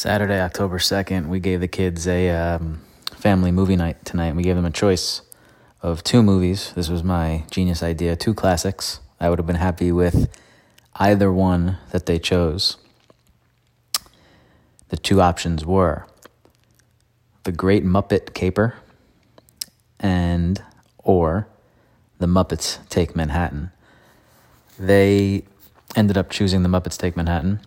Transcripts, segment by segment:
Saturday, October 2nd, we gave the kids a um, family movie night tonight. We gave them a choice of two movies. This was my genius idea, two classics. I would have been happy with either one that they chose. The two options were The Great Muppet Caper and or The Muppets Take Manhattan. They ended up choosing The Muppets Take Manhattan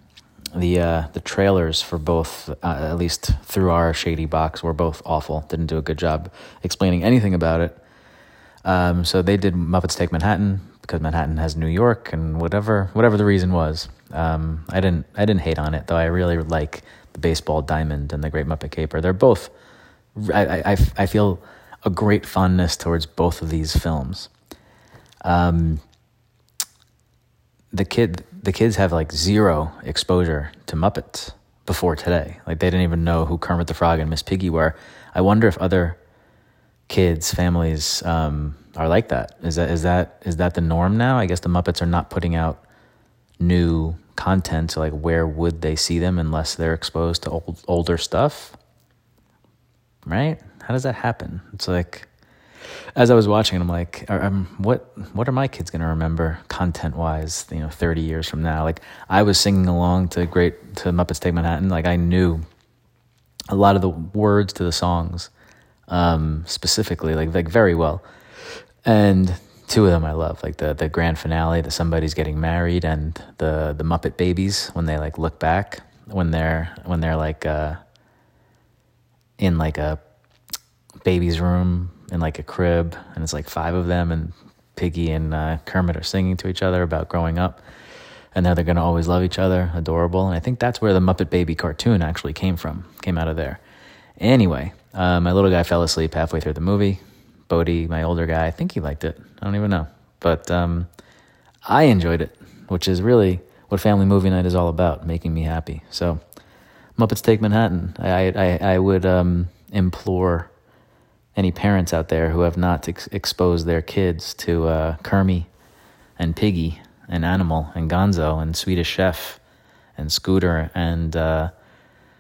the uh, the trailers for both, uh, at least through our shady box, were both awful. Didn't do a good job explaining anything about it. Um, so they did Muppets Take Manhattan because Manhattan has New York and whatever whatever the reason was. Um, I didn't I didn't hate on it though. I really like the Baseball Diamond and the Great Muppet Caper. They're both. I I, I feel a great fondness towards both of these films. Um, the kid the kids have like zero exposure to Muppets before today. Like they didn't even know who Kermit the Frog and Miss Piggy were. I wonder if other kids, families um, are like that. Is that is that is that the norm now? I guess the Muppets are not putting out new content. So like, where would they see them unless they're exposed to old older stuff? Right? How does that happen? It's like as I was watching, I'm like, um, what what are my kids going to remember content wise? You know, 30 years from now. Like I was singing along to great to Muppets Take Manhattan. Like I knew a lot of the words to the songs um, specifically, like like very well. And two of them I love, like the the grand finale, that somebody's getting married, and the the Muppet Babies when they like look back when they're when they're like uh, in like a baby's room in like a crib, and it's like five of them, and Piggy and uh, Kermit are singing to each other about growing up, and how they're gonna always love each other, adorable. And I think that's where the Muppet Baby cartoon actually came from, came out of there. Anyway, uh, my little guy fell asleep halfway through the movie. Bodie, my older guy, I think he liked it. I don't even know, but um, I enjoyed it, which is really what family movie night is all about, making me happy. So, Muppets Take Manhattan. I I, I would um, implore any parents out there who have not ex- exposed their kids to uh, Kermie and Piggy and Animal and Gonzo and Swedish Chef and Scooter and uh,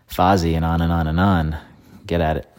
Fozzie and on and on and on, get at it.